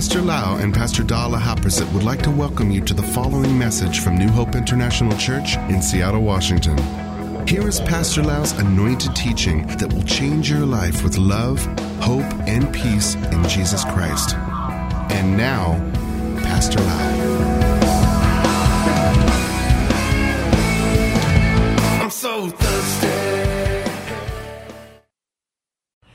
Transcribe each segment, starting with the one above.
Pastor Lau and Pastor Dala Haprasit would like to welcome you to the following message from New Hope International Church in Seattle, Washington. Here is Pastor Lau's anointed teaching that will change your life with love, hope, and peace in Jesus Christ. And now, Pastor Lau. I'm so thirsty.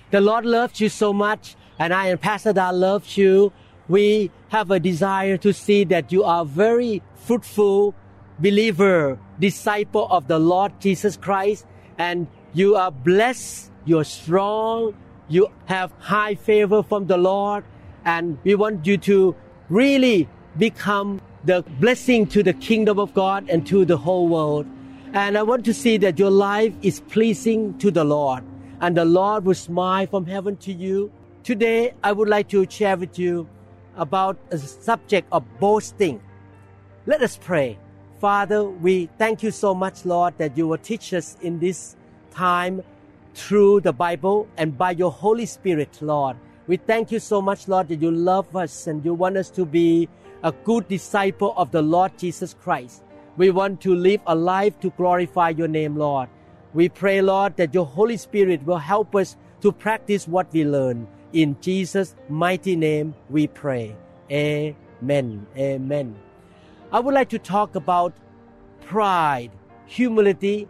The Lord loves you so much, and I and Pastor Da loves you. We have a desire to see that you are very fruitful believer, disciple of the Lord Jesus Christ, and you are blessed, you're strong, you have high favor from the Lord, and we want you to really become the blessing to the kingdom of God and to the whole world. And I want to see that your life is pleasing to the Lord, and the Lord will smile from heaven to you. Today, I would like to share with you about a subject of boasting. Let us pray. Father, we thank you so much, Lord, that you will teach us in this time through the Bible and by your Holy Spirit, Lord. We thank you so much, Lord, that you love us and you want us to be a good disciple of the Lord Jesus Christ. We want to live a life to glorify your name, Lord. We pray, Lord, that your Holy Spirit will help us to practice what we learn. In Jesus' mighty name we pray. Amen. Amen. I would like to talk about pride, humility,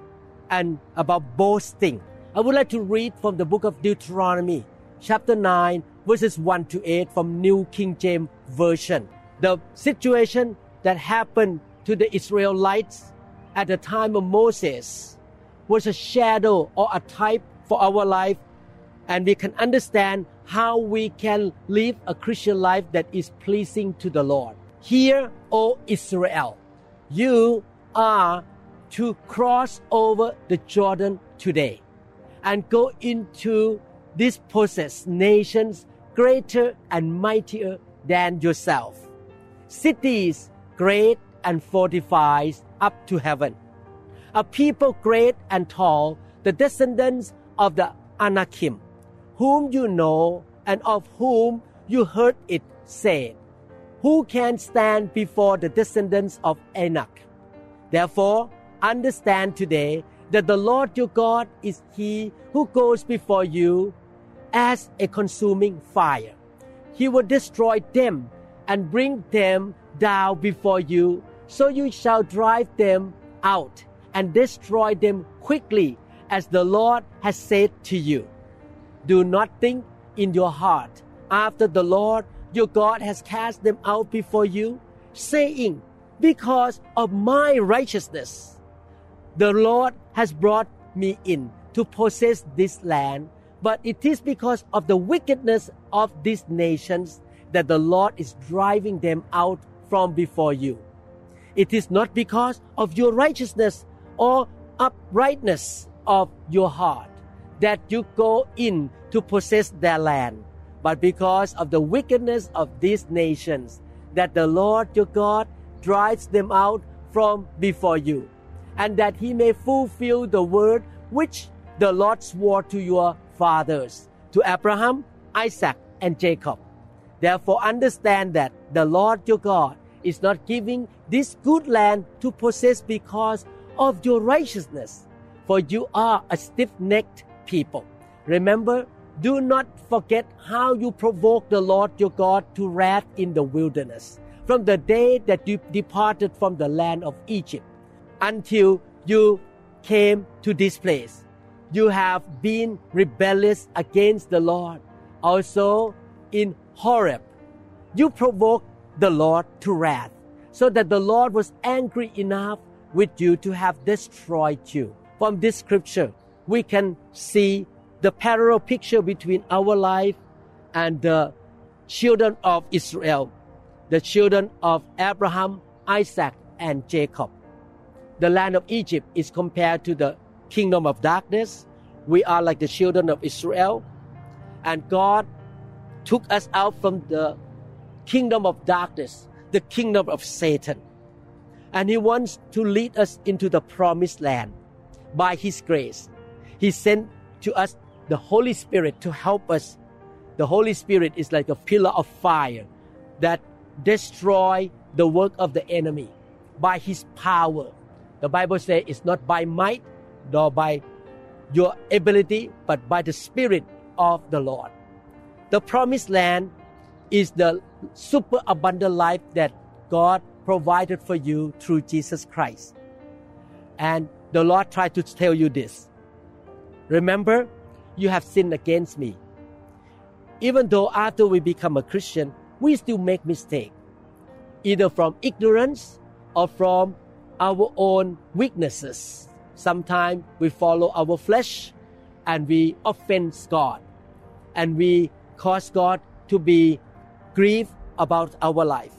and about boasting. I would like to read from the book of Deuteronomy, chapter 9, verses 1 to 8 from New King James Version. The situation that happened to the Israelites at the time of Moses was a shadow or a type for our life, and we can understand how we can live a Christian life that is pleasing to the Lord. Hear, O Israel, you are to cross over the Jordan today and go into this possess nations greater and mightier than yourself, cities great and fortified up to heaven, a people great and tall, the descendants of the Anakim, whom you know and of whom you heard it said who can stand before the descendants of Anak? Therefore, understand today that the Lord your God is He who goes before you as a consuming fire. He will destroy them and bring them down before you, so you shall drive them out and destroy them quickly, as the Lord has said to you. Do not think in your heart after the Lord your God has cast them out before you, saying, Because of my righteousness, the Lord has brought me in to possess this land, but it is because of the wickedness of these nations that the Lord is driving them out from before you. It is not because of your righteousness or uprightness of your heart that you go in to possess their land but because of the wickedness of these nations, that the Lord your God drives them out from before you, and that he may fulfill the word which the Lord swore to your fathers, to Abraham, Isaac, and Jacob. Therefore, understand that the Lord your God is not giving this good land to possess because of your righteousness, for you are a stiff necked people. Remember do not forget how you provoked the Lord your God to wrath in the wilderness, from the day that you departed from the land of Egypt until you came to this place. You have been rebellious against the Lord. Also in Horeb, you provoked the Lord to wrath, so that the Lord was angry enough with you to have destroyed you. From this scripture, we can see the parallel picture between our life and the children of Israel, the children of Abraham, Isaac, and Jacob. The land of Egypt is compared to the kingdom of darkness. We are like the children of Israel. And God took us out from the kingdom of darkness, the kingdom of Satan. And He wants to lead us into the promised land by His grace. He sent to us the Holy Spirit to help us. The Holy Spirit is like a pillar of fire that destroy the work of the enemy by his power. The Bible says it's not by might nor by your ability, but by the Spirit of the Lord. The promised land is the super abundant life that God provided for you through Jesus Christ. And the Lord tried to tell you this. Remember, you have sinned against me. Even though after we become a Christian, we still make mistakes, either from ignorance or from our own weaknesses. Sometimes we follow our flesh and we offend God and we cause God to be grieved about our life.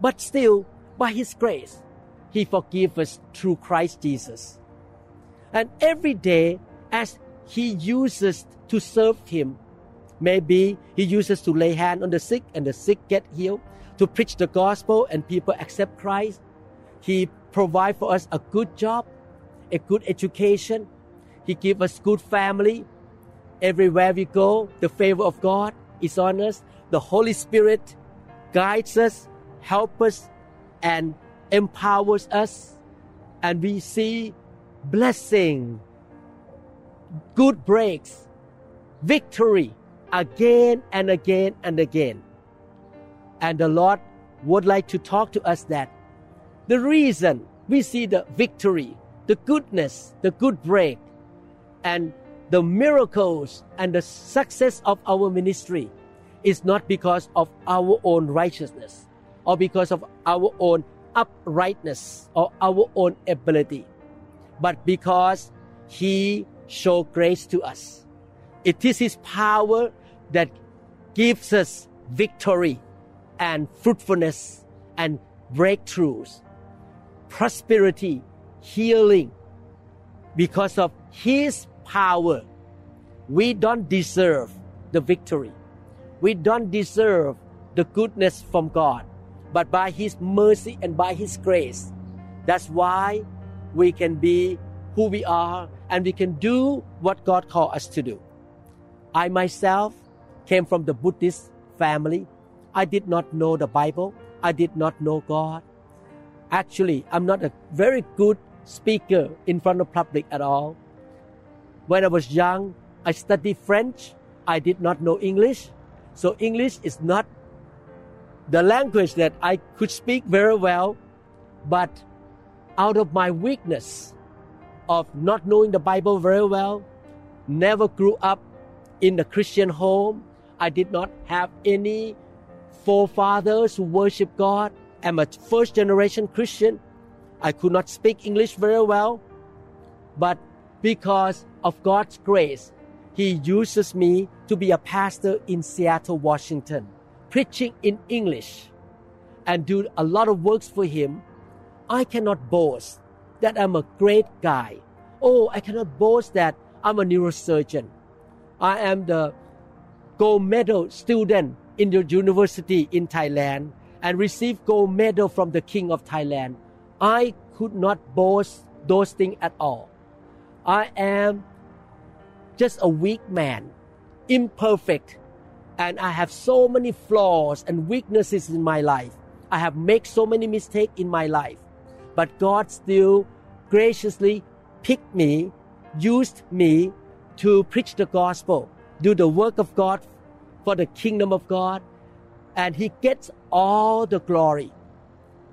But still, by His grace, He forgives us through Christ Jesus. And every day, as He uses to serve Him, maybe He uses to lay hand on the sick and the sick get healed, to preach the gospel and people accept Christ. He provide for us a good job, a good education. He give us good family. Everywhere we go, the favor of God is on us. The Holy Spirit guides us, helps us, and empowers us. And we see blessing, good breaks, victory again and again and again. And the Lord would like to talk to us that the reason we see the victory, the goodness, the good break, and the miracles and the success of our ministry is not because of our own righteousness or because of our own uprightness or our own ability, but because He showed grace to us. It is His power that gives us victory and fruitfulness and breakthroughs, prosperity, healing. Because of His power, we don't deserve the victory. We don't deserve the goodness from God, but by His mercy and by His grace. That's why we can be who we are and we can do what God called us to do. I myself came from the Buddhist family. I did not know the Bible. I did not know God. Actually, I'm not a very good speaker in front of public at all. When I was young, I studied French. I did not know English. So English is not the language that I could speak very well. But out of my weakness of not knowing the Bible very well, never grew up in a Christian home, I did not have any forefathers who worship God. I'm a first generation Christian. I could not speak English very well, but because of God's grace, He uses me to be a pastor in Seattle, Washington, preaching in English and do a lot of works for Him. I cannot boast that I'm a great guy. Oh, I cannot boast that I'm a neurosurgeon. I am the gold medal student in the university in Thailand and received gold medal from the king of Thailand. I could not boast those things at all. I am just a weak man, imperfect, and I have so many flaws and weaknesses in my life. I have made so many mistakes in my life, but God still graciously picked me, used me to preach the gospel, do the work of God for the kingdom of God, and He gets all the glory.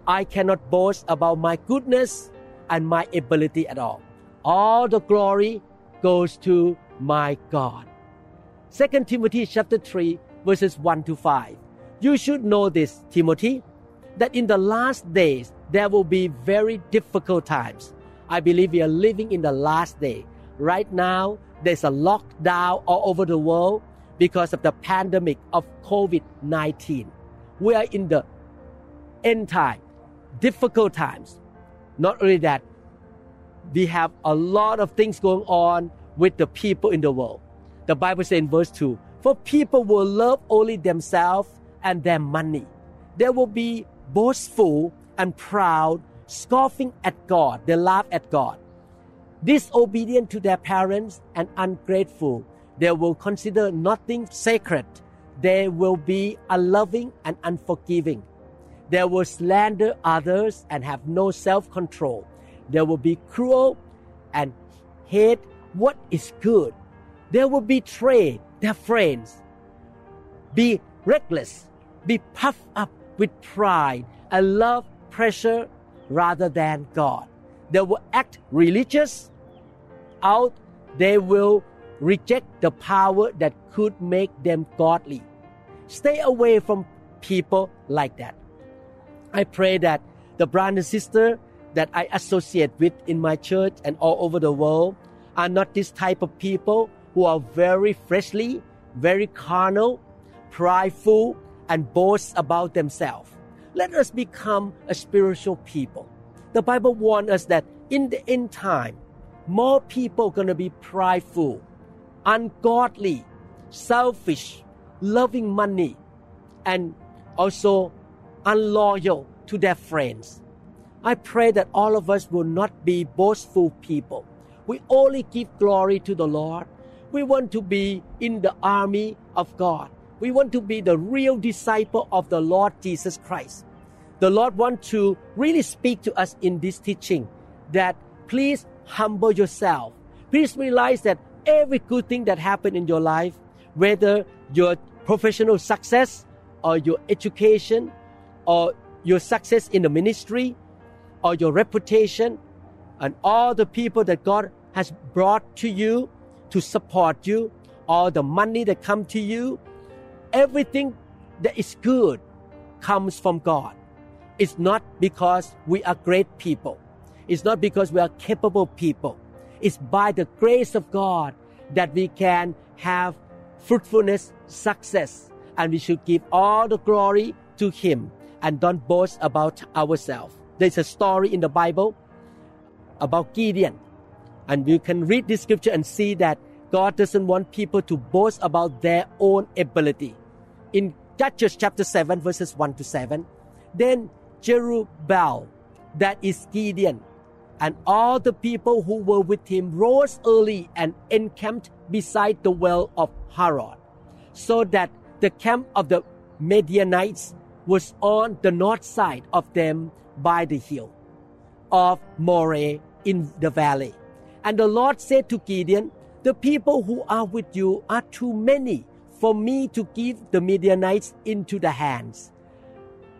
I cannot boast about my goodness and my ability at all. All the glory goes to my God. 2 Timothy chapter 3 verses 1 to 5. You should know this, Timothy, that in the last days there will be very difficult times. I believe we are living in the last day. Right now, there's a lockdown all over the world because of the pandemic of COVID 19. We are in the end time, difficult times. Not only that, we have a lot of things going on with the people in the world. The Bible says in verse 2 For people will love only themselves and their money. They will be boastful and proud, scoffing at God. They laugh at God. Disobedient to their parents and ungrateful they will consider nothing sacred. they will be unloving and unforgiving. They will slander others and have no self control. They will be cruel and hate what is good. They will betray their friends, be reckless, be puffed up with pride, and love pressure rather than God. They will act religious out, they will reject the power that could make them godly. Stay away from people like that. I pray that the brother and sister that I associate with in my church and all over the world are not this type of people who are very fleshly, very carnal, prideful, and boast about themselves. Let us become a spiritual people. The Bible warns us that in the end time, more people are gonna be prideful, ungodly, selfish, loving money, and also unloyal to their friends. I pray that all of us will not be boastful people. We only give glory to the Lord. We want to be in the army of God. We want to be the real disciple of the Lord Jesus Christ. The Lord wants to really speak to us in this teaching that please humble yourself. Please realize that every good thing that happened in your life, whether your professional success or your education or your success in the ministry or your reputation and all the people that God has brought to you to support you, all the money that come to you, everything that is good comes from God. It's not because we are great people. It's not because we are capable people. It's by the grace of God that we can have fruitfulness, success, and we should give all the glory to Him and don't boast about ourselves. There's a story in the Bible about Gideon, and you can read this scripture and see that God doesn't want people to boast about their own ability. In Judges chapter 7, verses 1 to 7, then Jerubbaal, that is Gideon, and all the people who were with him rose early and encamped beside the well of Harod, so that the camp of the Midianites was on the north side of them by the hill of Moreh in the valley. And the Lord said to Gideon, The people who are with you are too many for me to give the Midianites into the hands.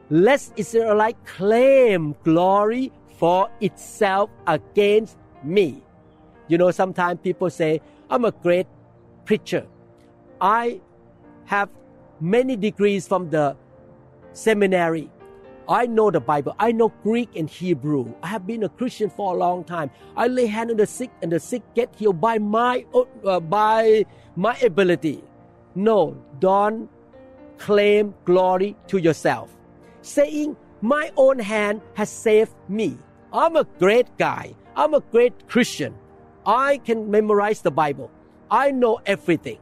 Lest Israelite claim glory for itself against me. You know, sometimes people say, I'm a great preacher. I have many degrees from the seminary. I know the Bible. I know Greek and Hebrew. I have been a Christian for a long time. I lay hand on the sick, and the sick get healed by my uh, by my ability. No, don't claim glory to yourself, saying, "My own hand has saved me." I'm a great guy. I'm a great Christian. I can memorize the Bible. I know everything.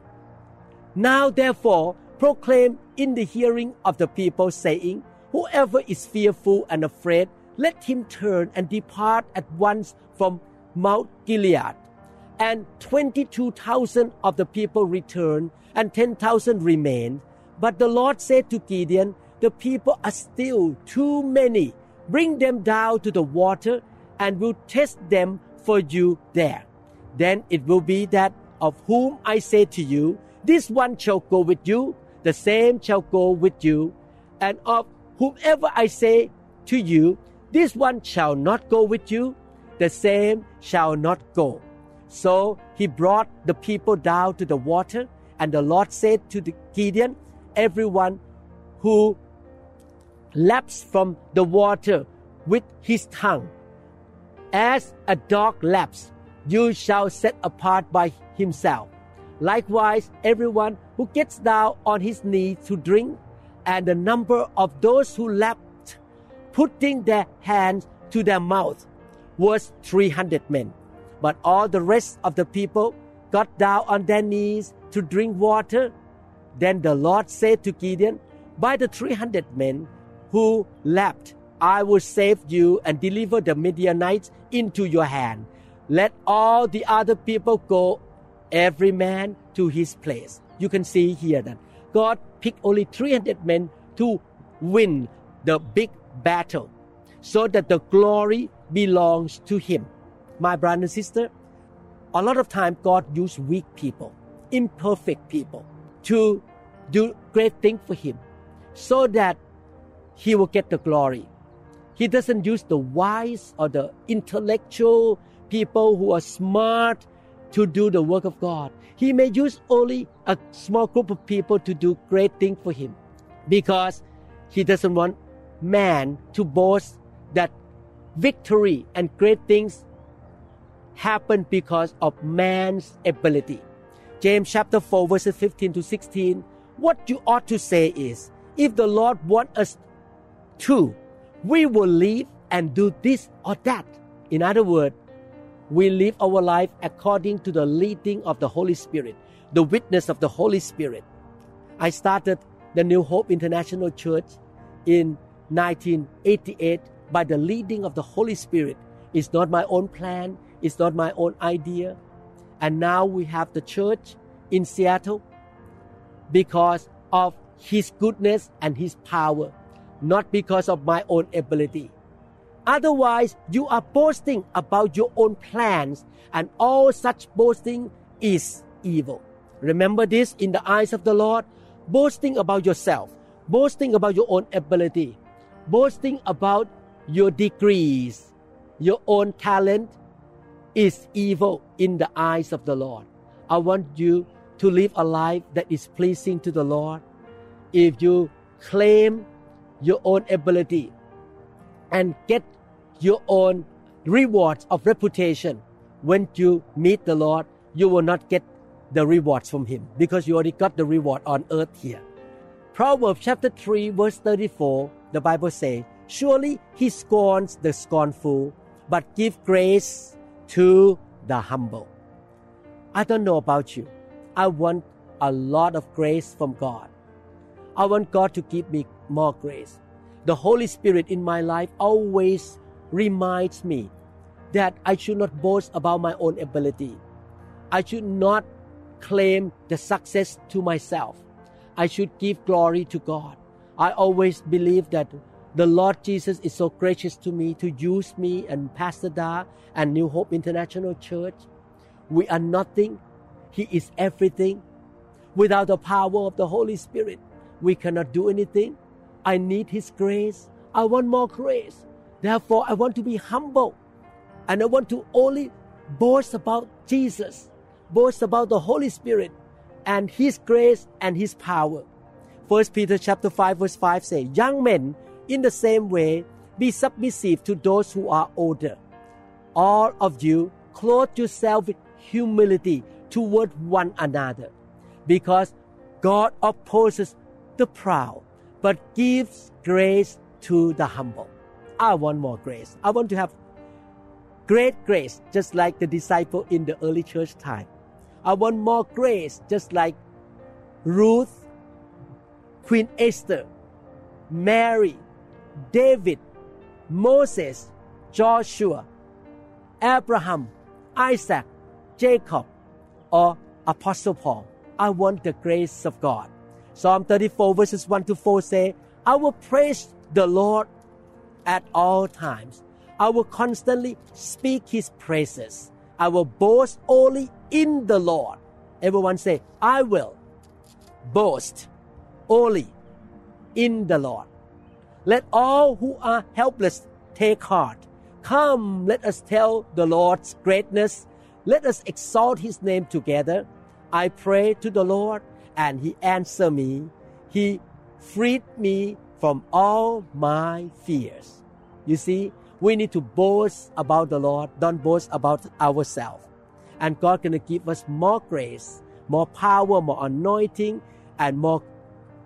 Now, therefore, proclaim in the hearing of the people, saying, Whoever is fearful and afraid, let him turn and depart at once from Mount Gilead. And 22,000 of the people returned, and 10,000 remained. But the Lord said to Gideon, The people are still too many Bring them down to the water and will test them for you there. Then it will be that of whom I say to you, this one shall go with you, the same shall go with you. And of whomever I say to you, this one shall not go with you, the same shall not go. So he brought the people down to the water, and the Lord said to the Gideon, Everyone who laps from the water with his tongue. As a dog laps, you shall set apart by himself. Likewise, everyone who gets down on his knees to drink, and the number of those who lapped, putting their hands to their mouth, was 300 men. But all the rest of the people got down on their knees to drink water. Then the Lord said to Gideon, By the 300 men, who lapped, I will save you and deliver the Midianites into your hand. Let all the other people go, every man to his place. You can see here that God picked only 300 men to win the big battle so that the glory belongs to him. My brother and sister, a lot of time God used weak people, imperfect people to do great things for him so that he will get the glory. He doesn't use the wise or the intellectual people who are smart to do the work of God. He may use only a small group of people to do great things for him because he doesn't want man to boast that victory and great things happen because of man's ability. James chapter 4 verses 15 to 16 what you ought to say is if the Lord want us to we will live and do this or that in other words we live our life according to the leading of the Holy Spirit, the witness of the Holy Spirit. I started the New Hope International Church in 1988 by the leading of the Holy Spirit. It's not my own plan, it's not my own idea. And now we have the church in Seattle because of His goodness and His power, not because of my own ability. Otherwise, you are boasting about your own plans, and all such boasting is evil. Remember this in the eyes of the Lord boasting about yourself, boasting about your own ability, boasting about your degrees, your own talent is evil in the eyes of the Lord. I want you to live a life that is pleasing to the Lord. If you claim your own ability and get your own rewards of reputation. When you meet the Lord, you will not get the rewards from Him because you already got the reward on earth here. Proverbs chapter 3, verse 34, the Bible says, Surely He scorns the scornful, but give grace to the humble. I don't know about you. I want a lot of grace from God. I want God to give me more grace. The Holy Spirit in my life always reminds me that I should not boast about my own ability. I should not claim the success to myself. I should give glory to God. I always believe that the Lord Jesus is so gracious to me to use me and Pastor Da and New Hope International Church. We are nothing. He is everything. Without the power of the Holy Spirit, we cannot do anything. I need His grace. I want more grace. Therefore, I want to be humble and I want to only boast about Jesus, boast about the Holy Spirit and His grace and His power. First Peter chapter 5 verse 5 says, Young men, in the same way, be submissive to those who are older. All of you clothe yourself with humility toward one another, because God opposes the proud, but gives grace to the humble. I want more grace. I want to have great grace, just like the disciple in the early church time. I want more grace, just like Ruth, Queen Esther, Mary, David, Moses, Joshua, Abraham, Isaac, Jacob, or Apostle Paul. I want the grace of God. Psalm 34 verses 1 to 4 say, I will praise the Lord at all times. I will constantly speak his praises. I will boast only in the Lord. Everyone say, I will boast only in the Lord. Let all who are helpless take heart. Come, let us tell the Lord's greatness. Let us exalt his name together. I pray to the Lord and he answered me. He freed me from all my fears. You see, we need to boast about the Lord, don't boast about ourselves. And God gonna give us more grace, more power, more anointing, and more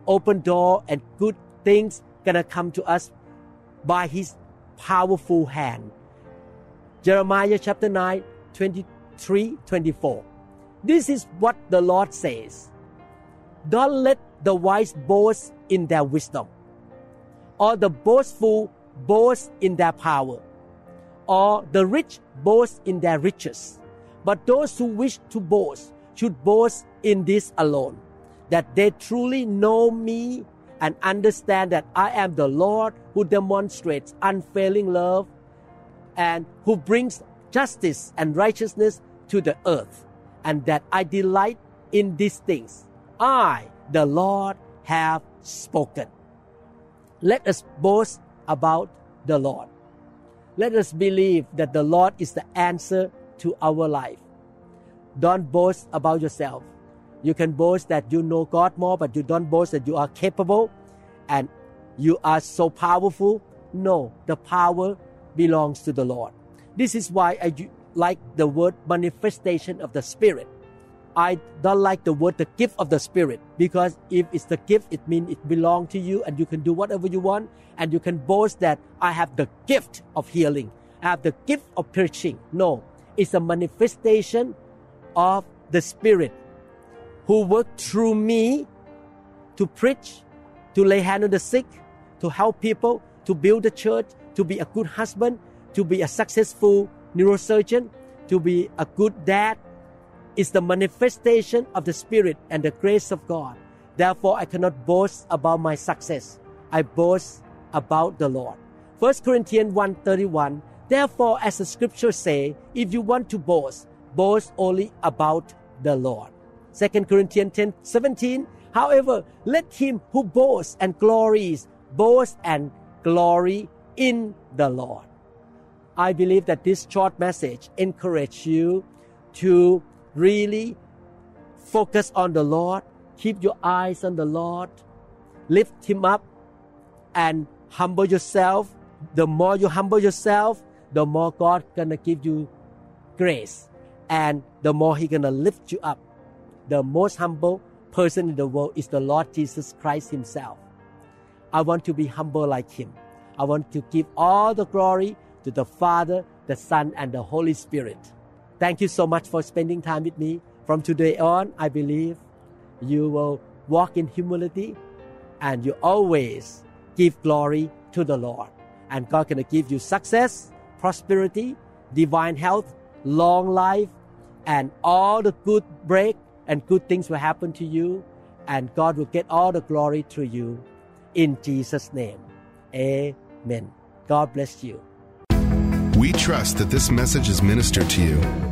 open door and good things gonna come to us by His powerful hand. Jeremiah chapter 9, 23, 24. This is what the Lord says. Don't let the wise boast in their wisdom or the boastful boast in their power, or the rich boast in their riches. But those who wish to boast should boast in this alone that they truly know me and understand that I am the Lord who demonstrates unfailing love and who brings justice and righteousness to the earth, and that I delight in these things. I, the Lord, have spoken. Let us boast about the Lord. Let us believe that the Lord is the answer to our life. Don't boast about yourself. You can boast that you know God more, but you don't boast that you are capable and you are so powerful. No, the power belongs to the Lord. This is why I like the word manifestation of the Spirit. I don't like the word the gift of the Spirit because if it's the gift, it means it belongs to you and you can do whatever you want and you can boast that I have the gift of healing. I have the gift of preaching. No, it's a manifestation of the Spirit who worked through me to preach, to lay hand on the sick, to help people, to build the church, to be a good husband, to be a successful neurosurgeon, to be a good dad, is the manifestation of the Spirit and the grace of God. Therefore, I cannot boast about my success. I boast about the Lord. 1 Corinthians 1.31 Therefore, as the scriptures say, if you want to boast, boast only about the Lord. 2 Corinthians 10 17. However, let him who boasts and glories boast and glory in the Lord. I believe that this short message encourages you to really focus on the Lord, keep your eyes on the Lord, lift him up and humble yourself. The more you humble yourself, the more God gonna give you grace and the more he gonna lift you up. The most humble person in the world is the Lord Jesus Christ himself. I want to be humble like him. I want to give all the glory to the Father, the Son, and the Holy Spirit. Thank you so much for spending time with me. From today on, I believe you will walk in humility and you always give glory to the Lord. And God gonna give you success, prosperity, divine health, long life, and all the good break and good things will happen to you. And God will get all the glory through you. In Jesus' name. Amen. God bless you. We trust that this message is ministered to you.